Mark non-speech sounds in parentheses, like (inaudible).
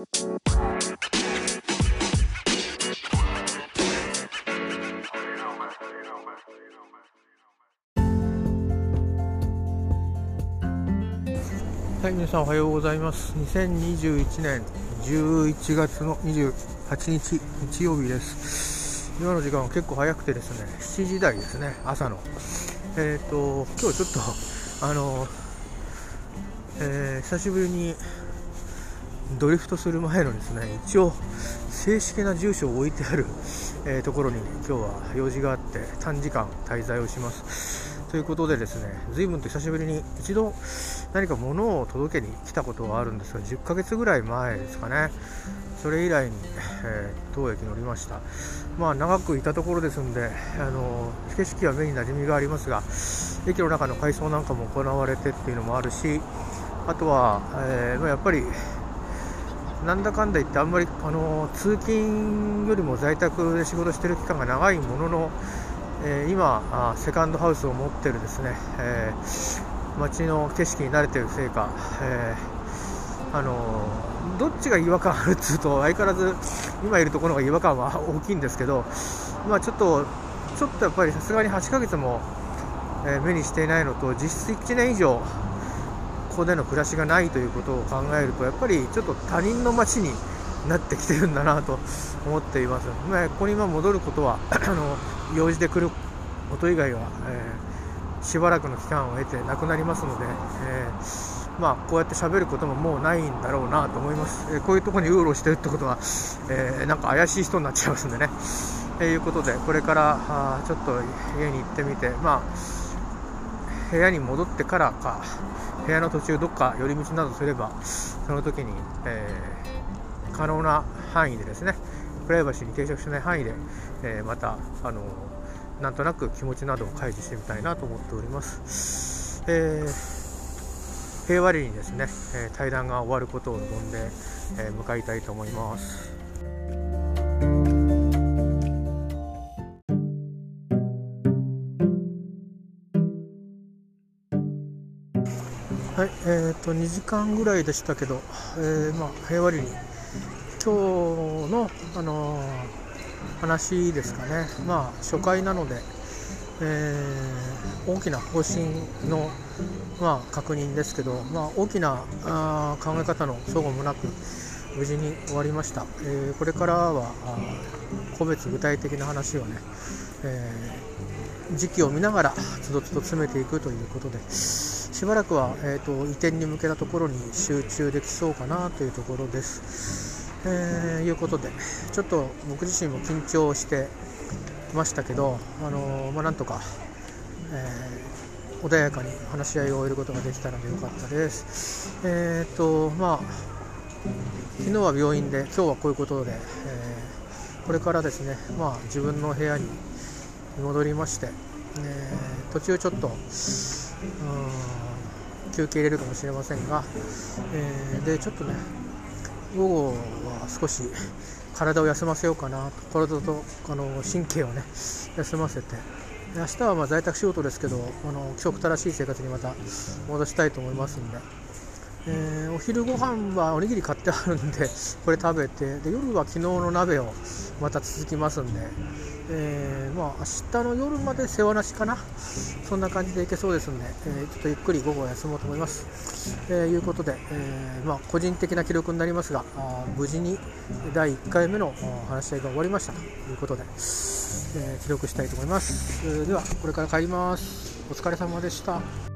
はい、皆さんおはようございます。2021年11月の28日日曜日です。今の時間は結構早くてですね、7時台ですね、朝の。えっ、ー、と、今日ちょっと、あの、えー、久しぶりにドリフトする前のですね、一応正式な住所を置いてある、(laughs) えー、ところに今日は用事があって短時間滞在をします。ということでですね随分と久しぶりに一度何か物を届けに来たことはあるんですが10ヶ月ぐらい前ですかねそれ以来に、えー、当駅乗りましたまあ長くいたところですんであの景色は目に馴染みがありますが駅の中の改装なんかも行われてっていうのもあるしあとは、えー、やっぱりなんだかんだ言ってあんまりあの通勤よりも在宅で仕事してる期間が長いもののえー、今セカンドハウスを持ってるですね、えー、街の景色に慣れてるせいか、えー、あのどっちが違和感あるっつうと相変わらず今いるところが違和感は大きいんですけど、まあ、ちょっとちょっとやっぱりさすがに8ヶ月も、え目にしていないのと実質1年以上ここでの暮らしがないということを考えるとやっぱりちょっと他人の街になってきてるんだなと思っています。まあ、ここに今戻ることは (clears throat) あの用事で来ること以外は、えー、しばらくの期間を経てなくなりますので、えー、まあ、こうやって喋ることももうないんだろうなと思います。えー、こういうところにうろうろしてるってことは、えなんか怪しい人になっちゃいますんでね。と、いうことで、これからあちょっと家に行ってみて、まあ、部屋に戻ってからか、部屋の途中どっか寄り道などすれば、その時に、え可能な範囲でですね、プライバシーに抵触しない範囲で、えー、また、あのなんとなく気持ちなどを開示してみたいなと思っております。えー、平和裏にですね、え対談が終わることを望んで、え向かいたいと思います。はい、えーと、2時間ぐらいでしたけど、えー、まあ、平和裏に。今日の、あのー、話ですかね、まあ、初回なので、えー、大きな方針の、まあ、確認ですけど、まあ、大きなあ考え方の齟齬もなく無事に終わりました、えー、これからは個別具体的な話をね、え時期を見ながらつどつど詰めていくということでしばらくは、えーと移転に向けたところに集中できそうかなというところです。えー、いうことでちょっと僕自身も緊張してましたけど、あのー、まあ、なんとか、えー、穏やかに話し合いを終えることができたのでよかったです。えーとまあ、昨日は病院で今日はこういうことで、えー、これからですね、まあ、自分の部屋に戻りまして、えー、途中ちょっと休憩入れるかもしれませんが、えー、でちょっとね午後は少し体を休ませようかな体とあの神経をね休ませて明日はま在宅仕事ですけどあの規則正しい生活にまた戻したいと思いますんで、えー、お昼ご飯はおにぎり買ってあるんで (laughs) これ食べてで夜は昨日の鍋をまた続きますんでえー、まあ明日の夜まで世話なしかなそんな感じでいけそうですんで、えー、ちょっとゆっくり午後休もうと思います。えー、いうことで、えー、まあ、個人的な記録になりますがあ無事に第1回目の話し合いが終わりましたということで、え記録したいと思います。ではこれから帰ります。お疲れ様でした。